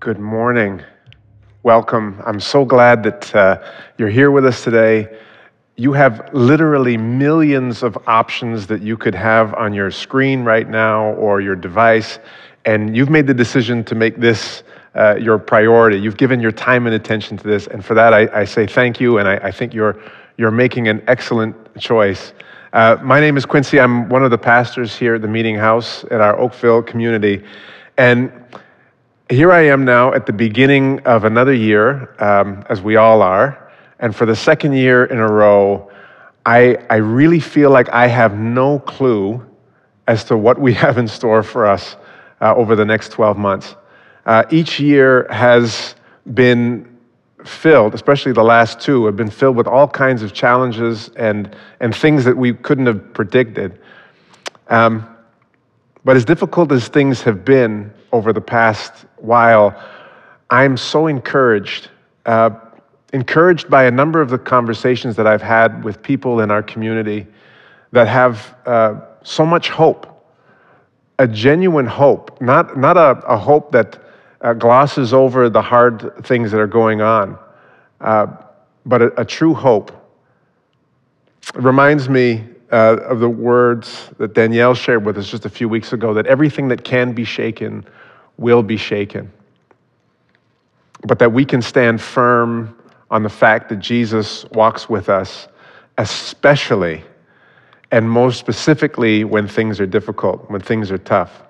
Good morning. Welcome. I'm so glad that uh, you're here with us today. You have literally millions of options that you could have on your screen right now or your device, and you've made the decision to make this uh, your priority. You've given your time and attention to this, and for that I, I say thank you, and I, I, think you're, you're making an excellent choice. Uh, my name is Quincy. I'm one of the pastors here at the Meeting House at our Oakville community, and here I am now at the beginning of another year, um, as we all are, and for the second year in a row, I, I really feel like I have no clue as to what we have in store for us uh, over the next 12 months. Uh, each year has been filled, especially the last two, have been filled with all kinds of challenges and, and things that we couldn't have predicted. Um, but as difficult as things have been over the past while, I'm so encouraged, uh, encouraged by a number of the conversations that I've had with people in our community that have uh, so much hope, a genuine hope, not, not a, a hope that uh, glosses over the hard things that are going on, uh, but a, a true hope. It reminds me uh, of the words that Danielle shared with us just a few weeks ago that everything that can be shaken will be shaken. But that we can stand firm on the fact that Jesus walks with us, especially and most specifically when things are difficult, when things are tough.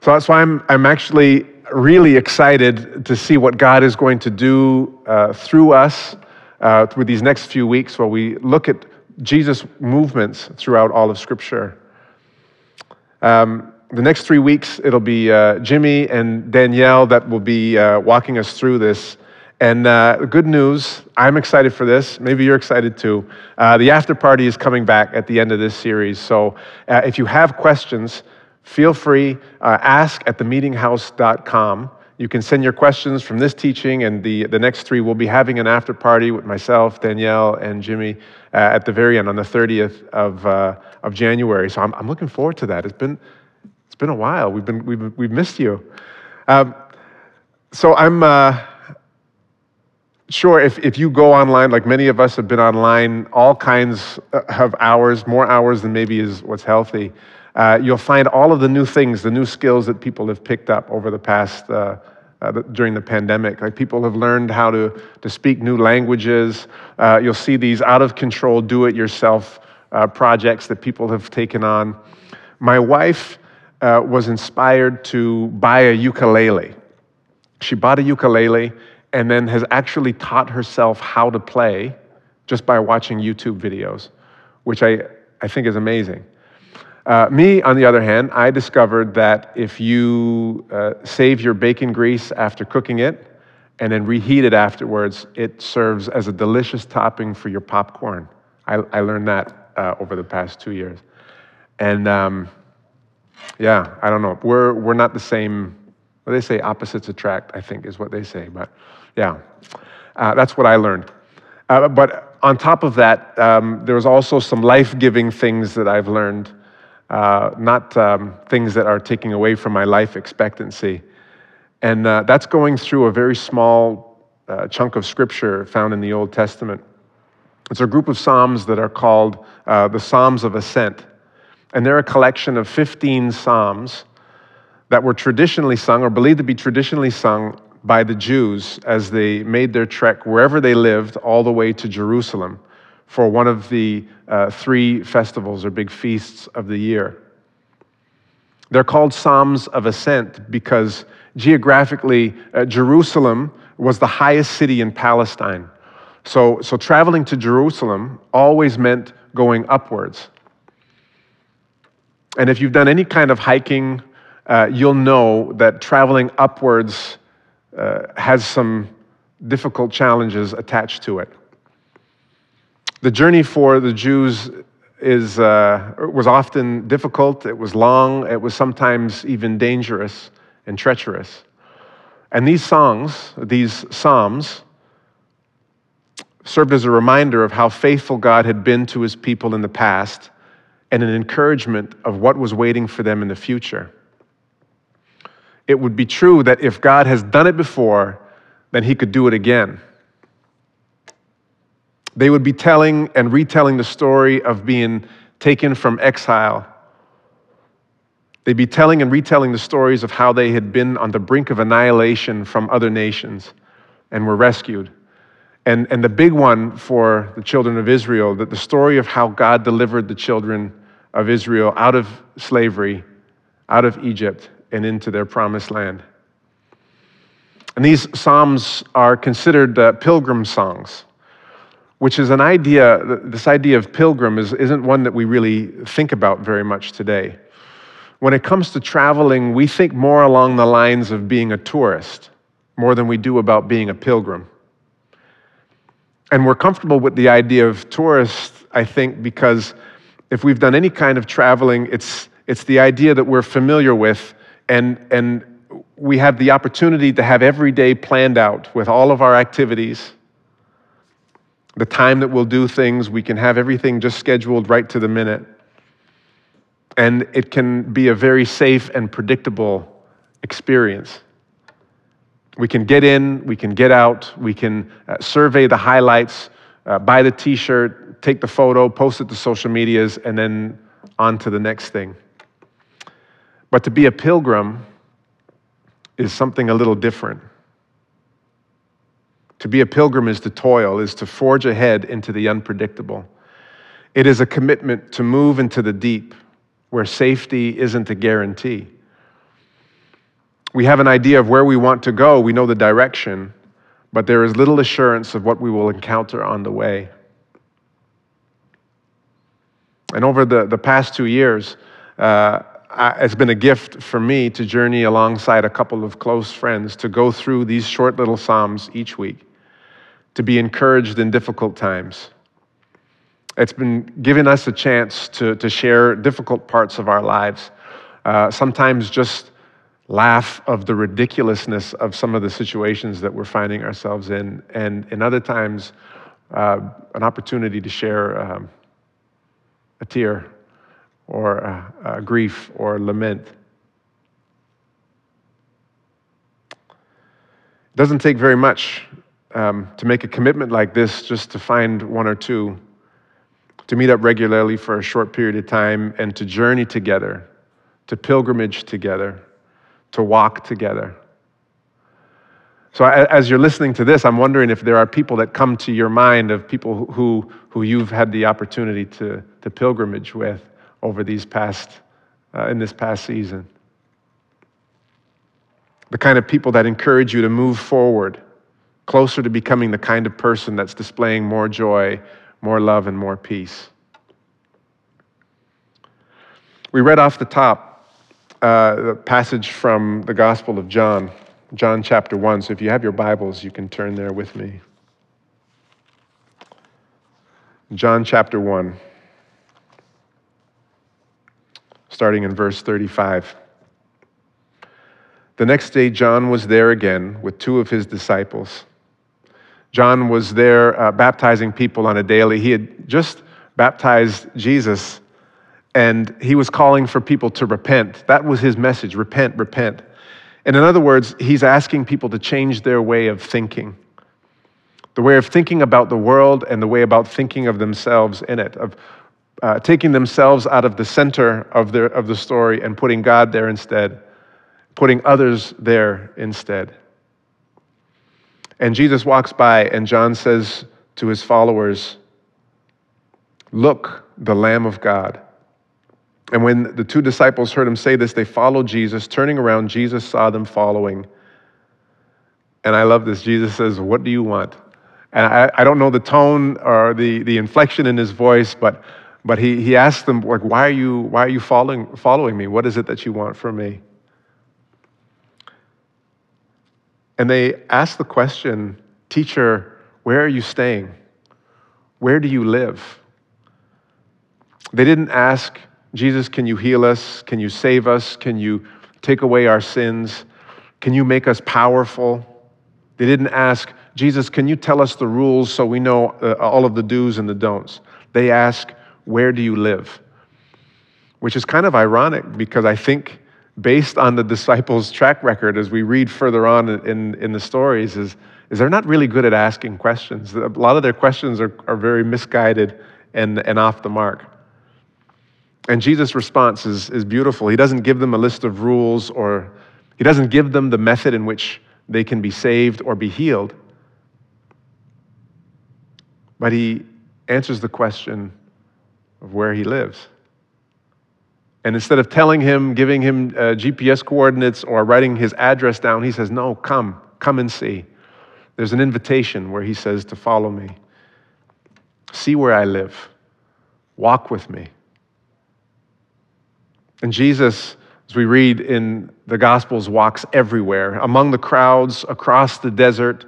So that's why I'm, I'm actually really excited to see what God is going to do uh, through us uh, through these next few weeks where we look at Jesus' movements throughout all of Scripture. Um, the next three weeks, it'll be uh, Jimmy and Danielle that will be uh, walking us through this. And uh, good news, I'm excited for this. Maybe you're excited too. Uh, the after party is coming back at the end of this series. So uh, if you have questions, feel free, uh, ask at themeetinghouse.com. You can send your questions from this teaching and the, the next three. We'll be having an after party with myself, Danielle, and Jimmy at the very end on the 30th of, of January. So I'm, I'm looking forward to that. It's been, been a while. We've, been, we've, we've missed you. Um, so I'm uh, sure if, if you go online, like many of us have been online all kinds of hours, more hours than maybe is what's healthy uh, you'll find all of the new things, the new skills that people have picked up over the past, uh, uh, during the pandemic. Like people have learned how to, to speak new languages. Uh, you'll see these out of control, do it yourself uh, projects that people have taken on. My wife uh, was inspired to buy a ukulele. She bought a ukulele and then has actually taught herself how to play just by watching YouTube videos, which I, I think is amazing. Uh, me, on the other hand, I discovered that if you uh, save your bacon grease after cooking it and then reheat it afterwards, it serves as a delicious topping for your popcorn. I, I learned that uh, over the past two years. And um, yeah, I don't know. We're, we're not the same. What they say, opposites attract, I think is what they say. But yeah, uh, that's what I learned. Uh, but on top of that, um, there's also some life giving things that I've learned uh, not um, things that are taking away from my life expectancy. And uh, that's going through a very small uh, chunk of scripture found in the Old Testament. It's a group of Psalms that are called uh, the Psalms of Ascent. And they're a collection of 15 Psalms that were traditionally sung or believed to be traditionally sung by the Jews as they made their trek wherever they lived all the way to Jerusalem for one of the uh, three festivals or big feasts of the year. They're called Psalms of Ascent because geographically, uh, Jerusalem was the highest city in Palestine. So, so traveling to Jerusalem always meant going upwards. And if you've done any kind of hiking, uh, you'll know that traveling upwards uh, has some difficult challenges attached to it. The journey for the Jews is, uh, was often difficult, it was long, it was sometimes even dangerous and treacherous. And these songs, these psalms, served as a reminder of how faithful God had been to his people in the past and an encouragement of what was waiting for them in the future. it would be true that if God has done it before, then he could do it again. They would be telling and retelling the story of being taken from exile. They'd be telling and retelling the stories of how they had been on the brink of annihilation from other nations and were rescued. And, and the big one for the children of Israel, that the story of how God delivered the children of Israel out of slavery, out of Egypt, and into their promised land. And these psalms are considered uh, pilgrim songs, which is an idea, this idea of pilgrim is, isn't one that we really think about very much today. When it comes to traveling, we think more along the lines of being a tourist more than we do about being a pilgrim. And we're comfortable with the idea of tourist, I think, because if we've done any kind of traveling, it's, it's the idea that we're familiar with, and, and we have the opportunity to have every day planned out with all of our activities, the time that we'll do things, we can have everything just scheduled right to the minute. And it can be a very safe and predictable experience. We can get in, we can get out, we can uh, survey the highlights, uh, buy the t shirt, take the photo, post it to social medias, and then on to the next thing. But to be a pilgrim is something a little different. To be a pilgrim is to toil, is to forge ahead into the unpredictable. It is a commitment to move into the deep where safety isn't a guarantee. We have an idea of where we want to go, we know the direction, but there is little assurance of what we will encounter on the way. And over the, the past two years, uh, it's been a gift for me to journey alongside a couple of close friends to go through these short little Psalms each week, to be encouraged in difficult times. It's been giving us a chance to, to share difficult parts of our lives, uh, sometimes just laugh of the ridiculousness of some of the situations that we're finding ourselves in, and in other times, uh, an opportunity to share um, a tear or a, a grief or lament. It doesn't take very much um, to make a commitment like this just to find one or two, to meet up regularly for a short period of time, and to journey together, to pilgrimage together to walk together. So, as you're listening to this, I'm wondering if there are people that come to your mind of people who, who you've had the opportunity to, to pilgrimage with over these past, uh, in this past season. The kind of people that encourage you to move forward, closer to becoming the kind of person that's displaying more joy, more love, and more peace. We read off the top uh, passage from the Gospel of John, John chapter 1. So if you have your Bibles, you can turn there with me. John chapter 1, starting in verse 35. The next day, John was there again with two of his disciples. John was there uh, baptizing people on a daily. He had just baptized Jesus and he was calling for people to repent. That was his message repent, repent. And in other words, he's asking people to change their way of thinking the way of thinking about the world and the way about thinking of themselves in it, of uh, taking themselves out of the center of, their, of the story and putting God there instead, putting others there instead. And Jesus walks by, and John says to his followers, Look, the Lamb of God. And when the two disciples heard him say this, they followed Jesus. Turning around, Jesus saw them following. And I love this. Jesus says, What do you want? And I, I don't know the tone or the, the inflection in his voice, but, but he, he asked them, like, why are you, why are you following, following me? What is it that you want from me? And they asked the question, Teacher, where are you staying? Where do you live? They didn't ask, Jesus, can you heal us? Can you save us? Can you take away our sins? Can you make us powerful? They didn't ask, Jesus, can you tell us the rules so we know uh, all of the do's and the don'ts? They ask, Where do you live? Which is kind of ironic because I think based on the disciples' track record as we read further on in, in the stories, is, is they're not really good at asking questions. A lot of their questions are, are very misguided and, and off the mark. And Jesus' response is, is beautiful. He doesn't give them a list of rules or he doesn't give them the method in which they can be saved or be healed. But he answers the question of where he lives. And instead of telling him, giving him uh, GPS coordinates or writing his address down, he says, No, come, come and see. There's an invitation where he says to follow me. See where I live. Walk with me. And Jesus, as we read in the Gospels, walks everywhere among the crowds, across the desert,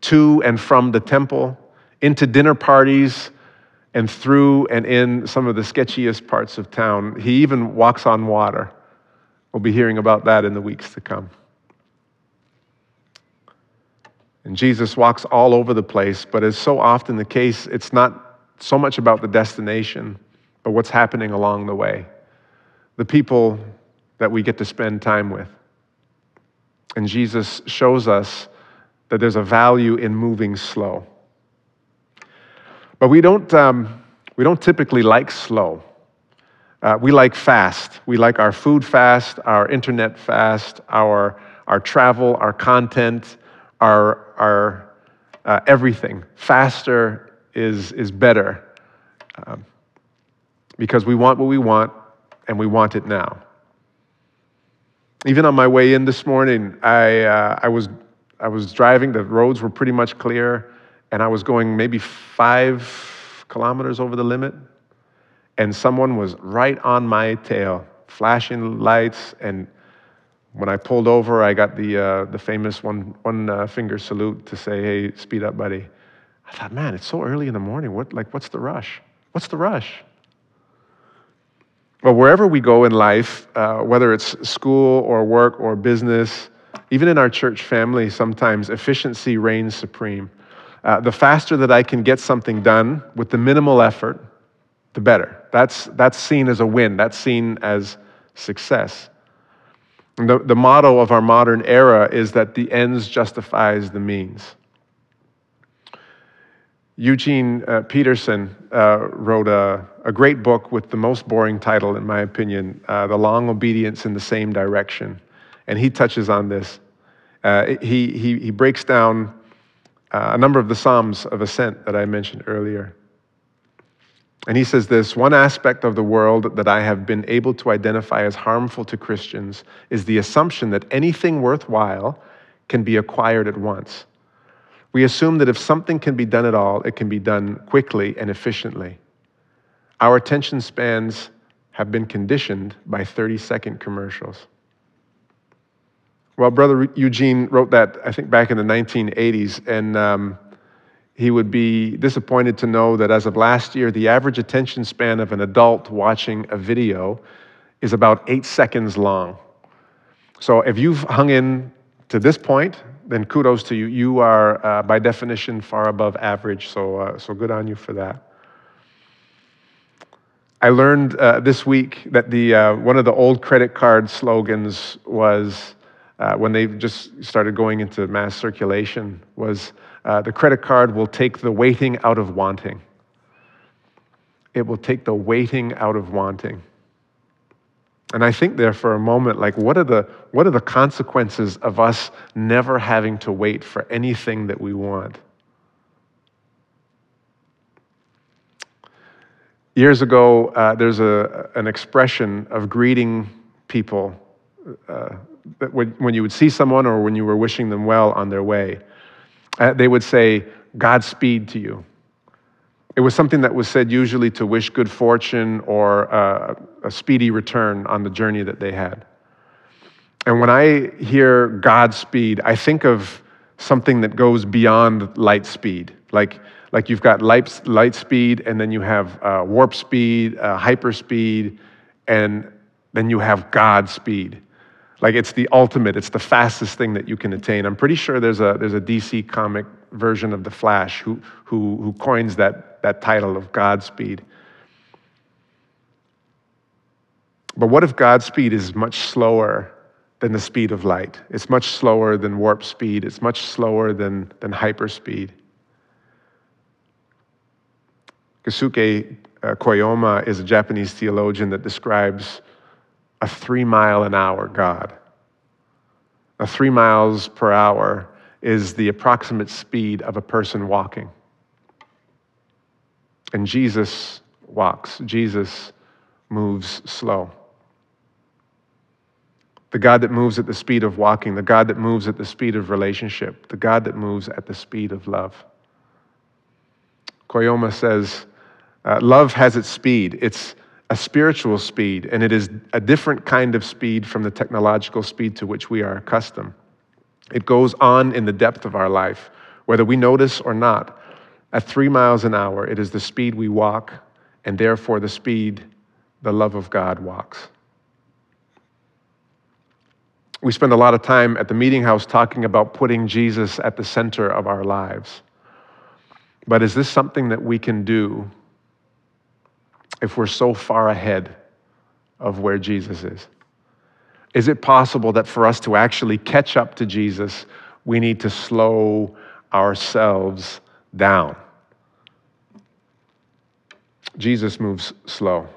to and from the temple, into dinner parties, and through and in some of the sketchiest parts of town. He even walks on water. We'll be hearing about that in the weeks to come. And Jesus walks all over the place, but as so often the case, it's not so much about the destination, but what's happening along the way. The people that we get to spend time with. And Jesus shows us that there's a value in moving slow. But we don't, um, we don't typically like slow. Uh, we like fast. We like our food fast, our internet fast, our, our travel, our content, our, our uh, everything. Faster is, is better um, because we want what we want and we want it now. Even on my way in this morning, I, uh, I, was, I was driving, the roads were pretty much clear, and I was going maybe five kilometers over the limit, and someone was right on my tail, flashing lights, and when I pulled over, I got the, uh, the famous one, one uh, finger salute to say, hey, speed up, buddy. I thought, man, it's so early in the morning. What, like, what's the rush? What's the rush? Well, wherever we go in life, uh, whether it's school or work or business, even in our church family, sometimes efficiency reigns supreme. Uh, the faster that I can get something done with the minimal effort, the better. That's, that's seen as a win, that's seen as success. The, the motto of our modern era is that the ends justifies the means. Eugene uh, Peterson uh, wrote a, a, great book with the most boring title, in my opinion uh, The Long Obedience in the Same Direction. And he touches on this. Uh, he, he, he breaks down uh, a number of the Psalms of Ascent that I mentioned earlier. And he says this one aspect of the world that I have been able to identify as harmful to Christians is the assumption that anything worthwhile can be acquired at once. We assume that if something can be done at all, it can be done quickly and efficiently. Our attention spans have been conditioned by 30 second commercials. Well, Brother Eugene wrote that, I think, back in the 1980s, and um, he would be disappointed to know that as of last year, the average attention span of an adult watching a video is about eight seconds long. So if you've hung in to this point, then kudos to you. You are, uh, by definition, far above average, so, uh, so good on you for that. I learned uh, this week that the, uh, one of the old credit card slogans was, uh, when they just started going into mass circulation, was uh, the credit card will take the waiting out of wanting. It will take the waiting out of wanting. And I think there for a moment, like, what are, the, what are the consequences of us never having to wait for anything that we want? Years ago, uh, there's a, an expression of greeting people uh, when, when you would see someone or when you were wishing them well on their way. Uh, they would say, Godspeed to you. It was something that was said usually to wish good fortune or uh, a speedy return on the journey that they had. And when I hear Godspeed, I think of something that goes beyond light speed. Like, like you've got light, light speed, and then you have uh, warp speed, uh, hyper speed, and then you have God speed. Like it's the ultimate, it's the fastest thing that you can attain. I'm pretty sure there's a, there's a DC comic version of The Flash who, who, who coins that, that title of Godspeed. But what if God's speed is much slower than the speed of light? It's much slower than warp speed, it's much slower than, than hyperspeed. Keisuke uh, Koyama is a Japanese theologian that describes a three mile an hour God. A three miles per hour is the approximate speed of a person walking. And Jesus walks, Jesus moves slow. The God that moves at the speed of walking, the God that moves at the speed of relationship, the God that moves at the speed of love. Koyama says, uh, love has its speed. It's a spiritual speed, and it is a different kind of speed from the technological speed to which we are accustomed. It goes on in the depth of our life, whether we notice or not. At three miles an hour, it is the speed we walk, and therefore the speed the love of God walks. We spend a lot of time at the meeting house talking about putting Jesus at the center of our lives. But is this something that we can do if we're so far ahead of where Jesus is? Is it possible that for us to actually catch up to Jesus, we need to slow ourselves down? Jesus moves slow.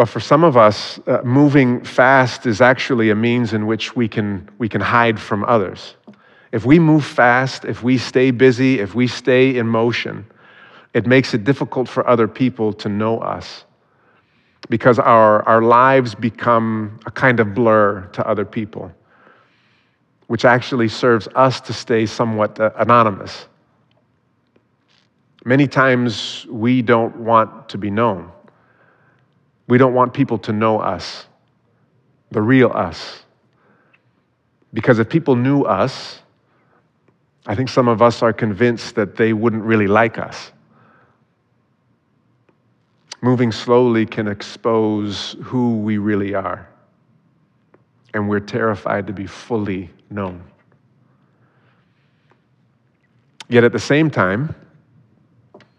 But for some of us, uh, moving fast is actually a means in which we can, we can hide from others. If we move fast, if we stay busy, if we stay in motion, it makes it difficult for other people to know us because our, our lives become a kind of blur to other people, which actually serves us to stay somewhat uh, anonymous. Many times we don't want to be known. We don't want people to know us, the real us. Because if people knew us, I think some of us are convinced that they wouldn't really like us moving slowly can expose who we really are. And we're terrified to be fully known. Yet at the same time,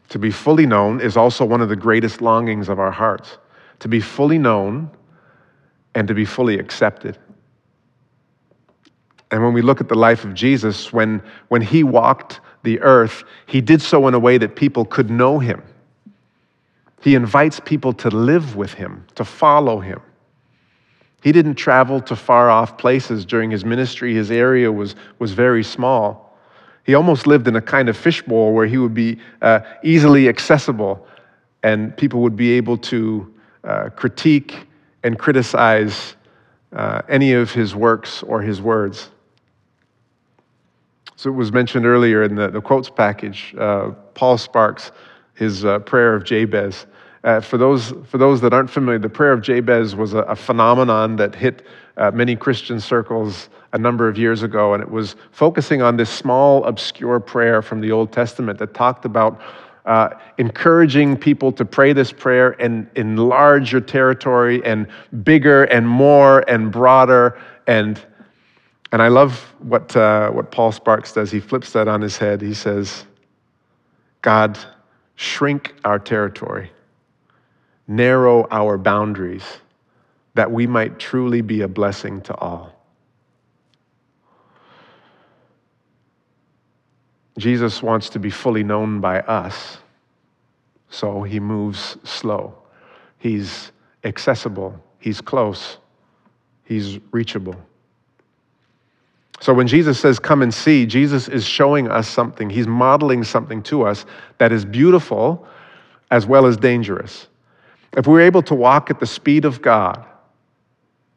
to be fully known is also one of the greatest longings of our hearts. To be fully known and to be fully accepted. And when we look at the life of Jesus, when, when he walked the earth, he did so in a way that people could know him. He invites people to live with him, to follow him. He didn't travel to far off places during his ministry. His area was, was very small. He almost lived in a kind of fishbowl where he would be uh, easily accessible and people would be able to uh, critique and criticize uh, any of his works or his words. So it was mentioned earlier in the, the quotes package, uh, Paul Sparks, his uh, prayer of Jabez. Uh, for, those, for those that aren't familiar, the prayer of Jabez was a, a phenomenon that hit many Christian circles a number of years ago, and it was focusing on this small, obscure prayer from the Old Testament that talked about uh, encouraging people to pray this prayer and enlarge your territory and bigger and more and broader. And, and I love what, uh, what Paul Sparks does. He flips that on his head. He says, God, shrink our territory narrow our boundaries that we might truly be a blessing to all. Jesus wants to be fully known by us, so he moves slow. He's accessible, he's close, he's reachable. So when Jesus says, Come and see, Jesus is showing us something. He's modeling something to us that is beautiful as well as dangerous. If we were able to walk at the speed of God,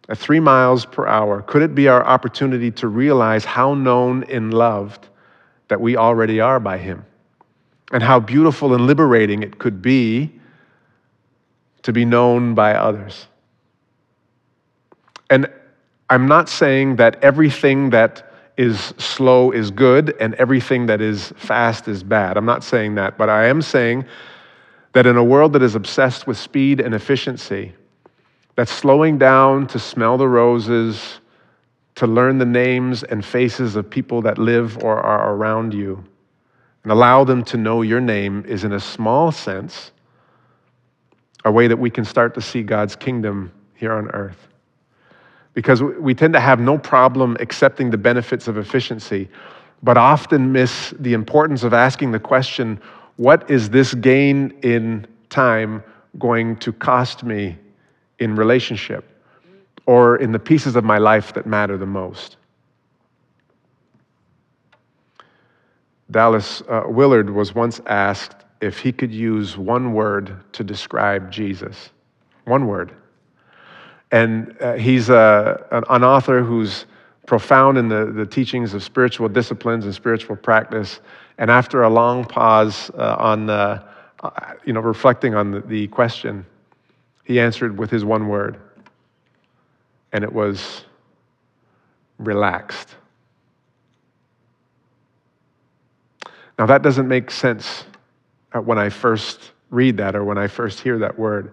at three miles per hour, could it be our opportunity to realize how known and loved that we already are by Him? And how beautiful and liberating it could be to be known by others. And I'm not saying that everything that is slow is good and everything that is fast is bad. I'm not saying that, but I am saying that in a world that is obsessed with speed and efficiency, that slowing down to smell the roses, to learn the names and faces of people that live or are around you, and allow them to know your name is, in a small sense, a way that we can start to see God's kingdom here on earth. Because we tend to have no problem accepting the benefits of efficiency, but often miss the importance of asking the question what is this gain in time going to cost me in relationship or in the pieces of my life that matter the most? Dallas uh, Willard was once asked if he could use one word to describe Jesus. One word. And uh, he's a, an, an, author who's profound in the, the teachings of spiritual disciplines and spiritual practice. And after a long pause uh, on, uh, you know, reflecting on the, the question, he answered with his one word, and it was relaxed. Now, that doesn't make sense when I first read that or when I first hear that word.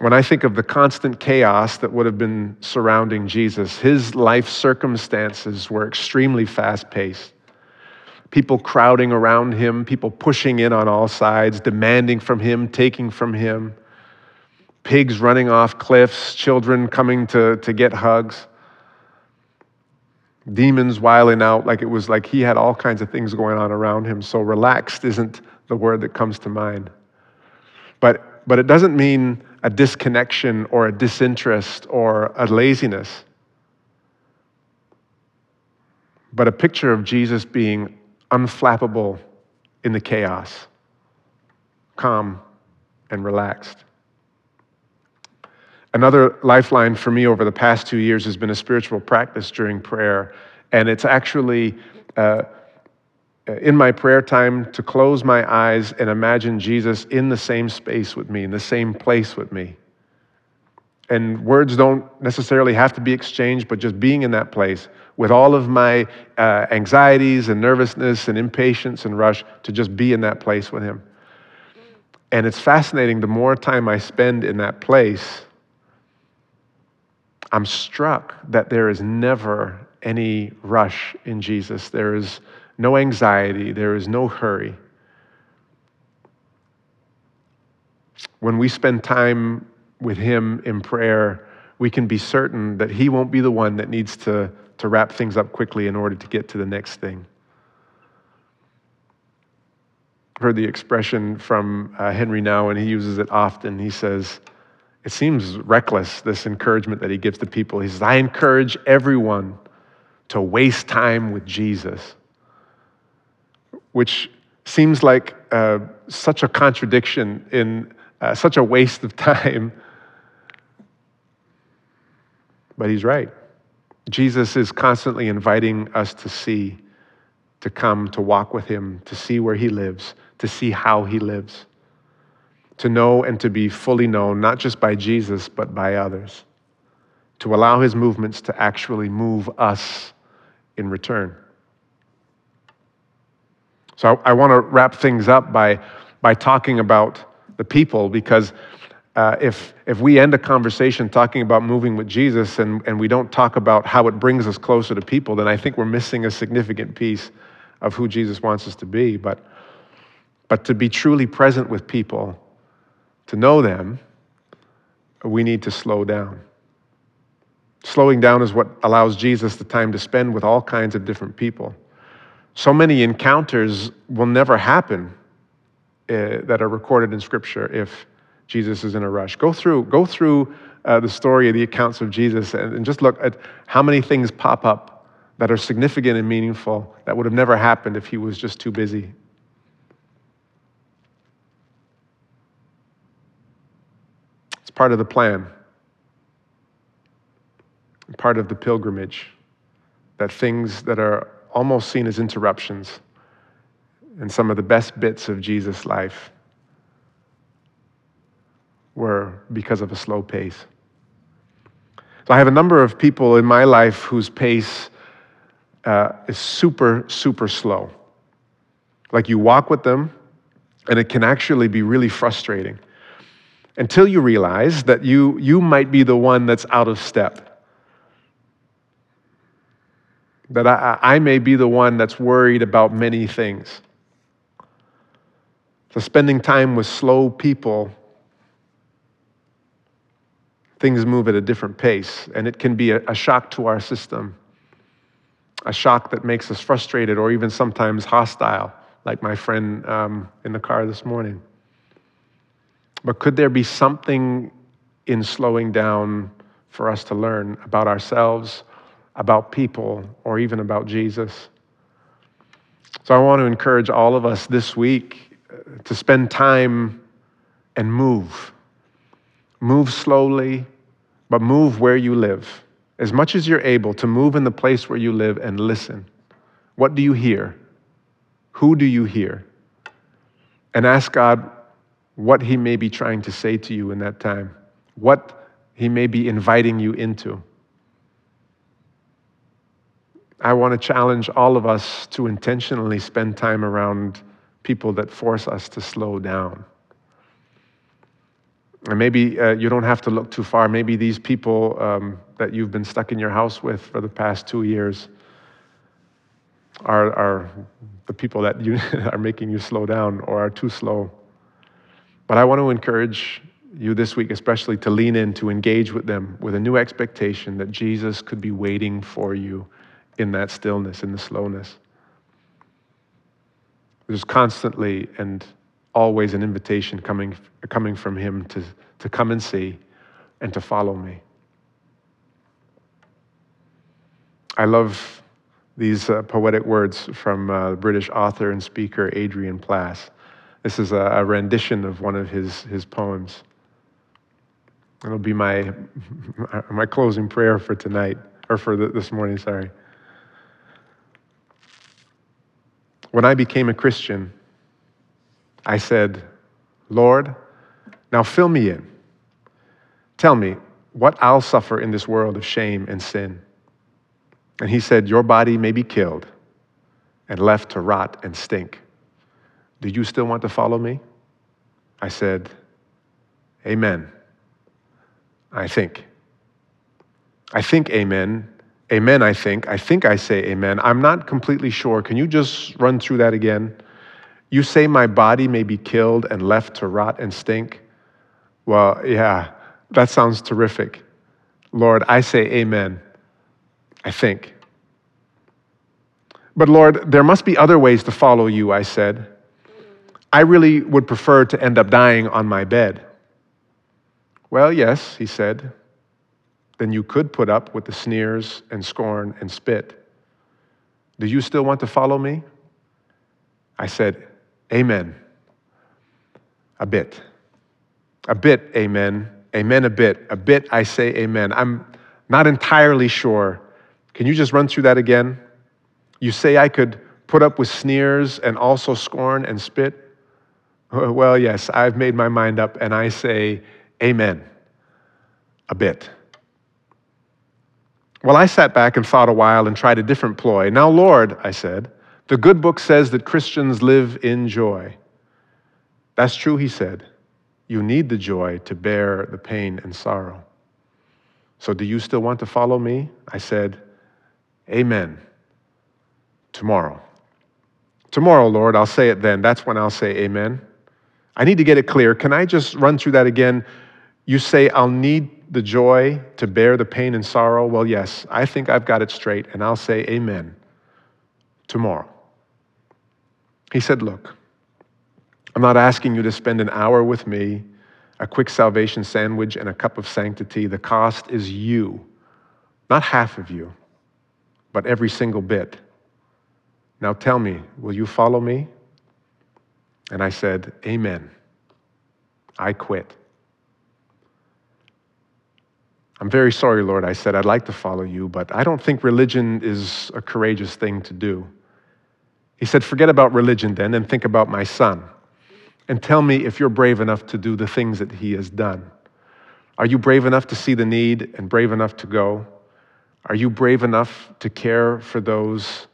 When I think of the constant chaos that would have been surrounding Jesus, his life circumstances were extremely fast paced. People crowding around him, people pushing in on all sides, demanding from him, taking from him, pigs running off cliffs, children coming to, to get hugs, demons wiling out. Like it was like he had all kinds of things going on around him. So relaxed isn't the word that comes to mind. But, but it doesn't mean a disconnection or a disinterest or a laziness, but a picture of Jesus being unflappable in the chaos, calm and relaxed. Another lifeline for me over the past two years has been a spiritual practice during prayer. And it's actually uh, in my prayer time to close my eyes and imagine Jesus in the same space with me, in the same place with me. And words don't necessarily have to be exchanged, but just being in that place with all of my uh, anxieties and nervousness and impatience and rush to just be in that place with Him. And it's fascinating the more time I spend in that place, I'm struck that there is never any rush in Jesus. There is no anxiety, there is no hurry. When we spend time with Him in prayer, we can be certain that He won't be the one that needs to, to wrap things up quickly in order to get to the next thing. I've heard the expression from uh, Henri Nouwen, and he uses it often. He says, It seems reckless, this encouragement that he gives to people. He says, I encourage everyone to waste time with Jesus which seems like uh, such a contradiction in uh, such a waste of time. But he's right. Jesus is constantly inviting us to see, to come, to walk with him, to see where he lives, to see how he lives, to know and to be fully known, not just by Jesus, but by others, to allow his movements to actually move us in return. So I, I want to wrap things up by, by talking about the people because uh, if, if we end a conversation talking about moving with Jesus and, and we don't talk about how it brings us closer to people, then I think we're missing a significant piece of who Jesus wants us to be. But, but to be truly present with people, to know them, we need to slow down. Slowing down is what allows Jesus the time to spend with all kinds of different people. So many encounters will never happen uh, that are recorded in Scripture if Jesus is in a rush. Go through, go through uh, the story of the accounts of Jesus and, and just look at how many things pop up that are significant and meaningful that would have never happened if he was just too busy. Part of the plan, part of the pilgrimage, that things that are almost seen as interruptions and some of the best bits of Jesus' life were because of a slow pace. So I have a number of people in my life whose pace uh, is super, super slow. Like you walk with them, and it can actually be really frustrating until you realize that you, you might be the one that's out of step. that I, I may be the one that's worried about many things. So, spending time with slow people things move at a different pace, and it can be a, a shock to our system, a shock that makes us frustrated or even sometimes hostile, like my friend um, in the car this morning. But could there be something in slowing down for us to learn about ourselves, about people, or even about Jesus? So I want to encourage all of us this week uh, to spend time and move. Move slowly, but move where you live. As much as you're able to move in the place where you live and listen. What do you hear? Who do you hear? And ask God what He may be trying to say to you in that time, what He may be inviting you into. I want to challenge all of us to intentionally spend time around people that force us to slow down. And maybe uh, you don't have to look too far. Maybe these people um, that you've been stuck in your house with for the past two years are, are the people that you are making you slow down or are too slow. But I want to encourage you this week, especially, to lean in, to engage with them with a new expectation that Jesus could be waiting for you in that stillness, in the slowness. There's constantly and always an invitation coming, coming from Him to, to come and see and to follow me. I love these uh, poetic words from uh, British author and speaker Adrian Plass. This is a, a rendition of one of his, his poems. It'll be my, my closing prayer for tonight, or for the, this morning, sorry. When I became a Christian, I said, Lord, now fill me in. Tell me what I'll suffer in this world of shame and sin. And he said, Your body may be killed and left to rot and stink. Do you still want to follow me? I said, Amen. I think. I think amen Amen, I think. I think I say amen. I'm not completely sure. Can you just run through that again? You say my body may be killed and left to rot and stink? Well, yeah, that sounds terrific. Lord, I say amen. I think. But Lord, there must be other ways to follow you, I said. I really would prefer to end up dying on my bed. Well, yes, he said then you could put up with the sneers and scorn and spit. Do you still want to follow me? I said, Amen. A bit. A bit, amen. Amen, a bit. A bit, I say amen. I'm not entirely sure. Can you just run through that again? You say I could put up with sneers and also scorn and spit? Well, yes, I've made my mind up and I say amen. A bit. Well, I sat back and thought a while and tried a different ploy. Now, Lord, I said, the good book says that Christians live in joy. That's true, he said. You need the joy to bear the pain and sorrow. So, do you still want to follow me? I said, Amen. Tomorrow. Tomorrow, Lord, I'll say it then. That's when I'll say amen. I need to get it clear. Can I just run through that again? You say, I'll need the joy to bear the pain and sorrow? Well, yes, I think I've got it straight, and I'll say amen tomorrow. He said, Look, I'm not asking you to spend an hour with me, a quick salvation sandwich, and a cup of sanctity. The cost is you, not half of you, but every single bit. Now tell me, will you follow me? And I said, Amen. I quit. I'm very sorry, Lord, I said, I'd like to follow you, but I don't think religion is a courageous thing to do. He said, Forget about religion then and think about my son. And tell me if you're brave enough to do the things that he has done. Are you brave enough to see the need and brave enough to go? Are you brave enough to care for those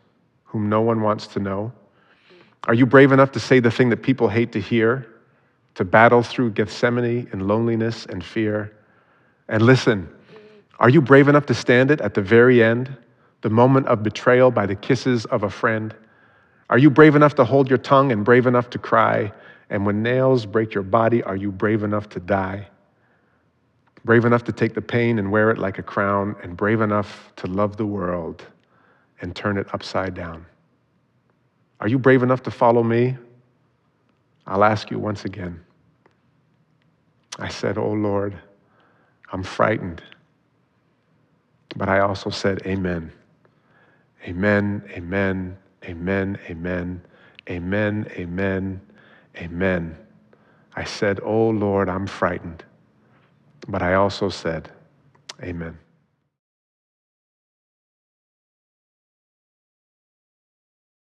whom no one wants to know? Are you brave enough to say the thing that people hate to hear, to battle through Gethsemane and loneliness and fear? And listen, are you brave enough to stand it at the very end, the moment of betrayal by the kisses of a friend? Are you brave enough to hold your tongue and brave enough to cry? And when nails break your body, are you brave enough to die? brave enough to take the pain and wear it like a crown, and brave enough to love the world and turn it upside down. Are you brave enough to follow me? I'll ask you once again. I said, Oh Lord, I'm frightened. But I also said, Amen. Amen, amen, amen, amen, amen, amen, amen. I said, Oh Lord, I'm frightened. But I also said, Amen.